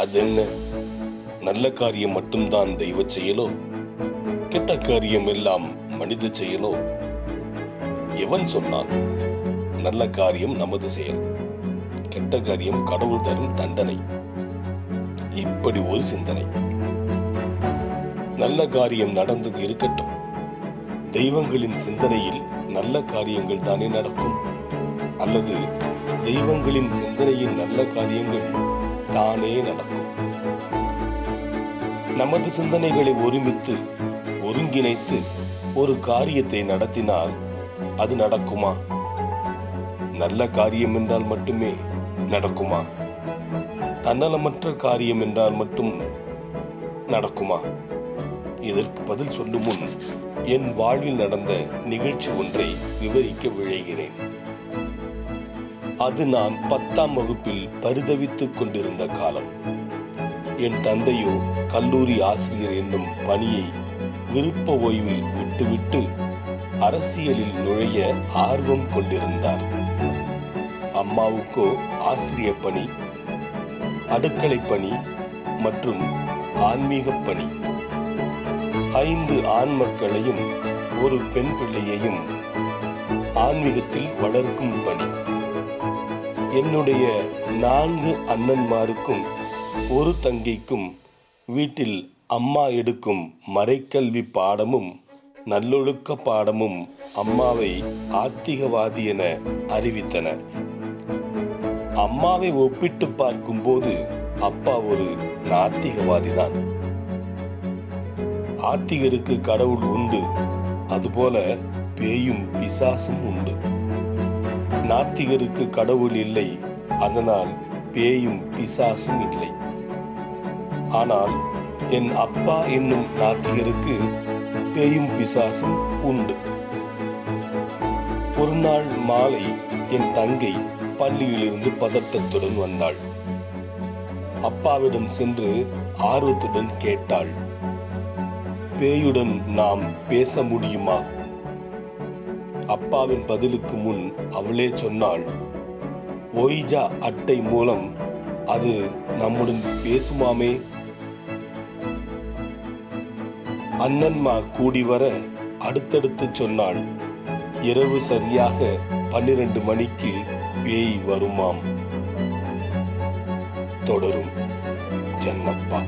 அதென்ன? நல்ல காரியம் மட்டும்தான் தெய்வ செயலோ? கெட்ட காரியம் எல்லாம் மனித செயலோ? எவன் சொன்னான் நல்ல காரியம் நமது செயல். கெட்ட காரியம் கடவுள் தரும் தண்டனை. இப்படி ஒரு சிந்தனை. நல்ல காரியம் நடந்தது இருக்கட்டும். தெய்வங்களின் சிந்தனையில் நல்ல காரியங்கள் தானே நடக்கும். அல்லது தெய்வங்களின் சிந்தனையின் நல்ல காரியங்கள் தானே நடக்கும். நமது சிந்தனைகளை ஒருமித்து ஒருங்கிணைத்து ஒரு காரியத்தை நடத்தினால் அது நடக்குமா? நல்ல காரியம் என்றால் மட்டுமே நடக்குமா? தன்னலமற்ற காரியம் என்றால் மட்டும் நடக்குமா? இதற்கு பதில் சொல்லும் முன் என் வாழ்வில் நடந்த நிகழ்ச்சி ஒன்றை விவரிக்க விழைகிறேன். அது நான் பத்தாம் வகுப்பில் பரிதவித்துக் கொண்டிருந்த காலம். என் தந்தையோ கல்லூரி ஆசிரியர் என்னும் பணியை விருப்ப ஓய்வில் விட்டுவிட்டு அரசியலில் நுழைய ஆர்வம் கொண்டிருந்தார். அம்மாவுக்கோ ஆசிரிய பணி அடுக்களை பணி மற்றும் ஆன்மீக பணி. ஐந்து ஆண் மக்களையும் ஒரு பெண் பிள்ளையையும் ஆன்மீகத்தில் வளர்க்கும் பணி. என்னுடைய நான்கு அண்ணன்மாருக்கும் ஒரு தங்கைக்கும் வீட்டில் அம்மா எடுக்கும் மறைக்கல்வி பாடமும் நல்லொழுக்க பாடமும் அம்மாவை ஆத்திகவாதி என அறிவித்தன. அம்மாவை ஒப்பிட்டு பார்க்கும்போது அப்பா ஒரு நாத்திகவாதிதான். ஆத்திகருக்கு கடவுள் உண்டு அதுபோல பேயும் பிசாசும் உண்டு. நாத்திகருக்கு கடவுள் இல்லை. அதனால் பேயும் பிசாசும் இல்லை. ஆனால் என் அப்பா என்னும் நாத்திகருக்கு பேயும் பிசாசும் உண்டு. ஒரு நாள் மாலை என் தங்கை பள்ளியிலிருந்து பதட்டத்துடன் வந்தாள். அப்பாவிடம் சென்று ஆர்வத்துடன் கேட்டாள். பேயுடன் நாம் பேச முடியுமா? அப்பாவின் பதிலுக்கு முன் அவளே சொன்னாள் ஒய்ஜா அட்டை மூலம் அது நம்முடன் பேசுமாமே? அண்ணன்மா கூடி வர அடுத்தடுத்து சொன்னாள் இரவு சரியாக பன்னிரண்டு மணிக்கு பேய் வருமாம். தொடரும் ஜன்னப்பா.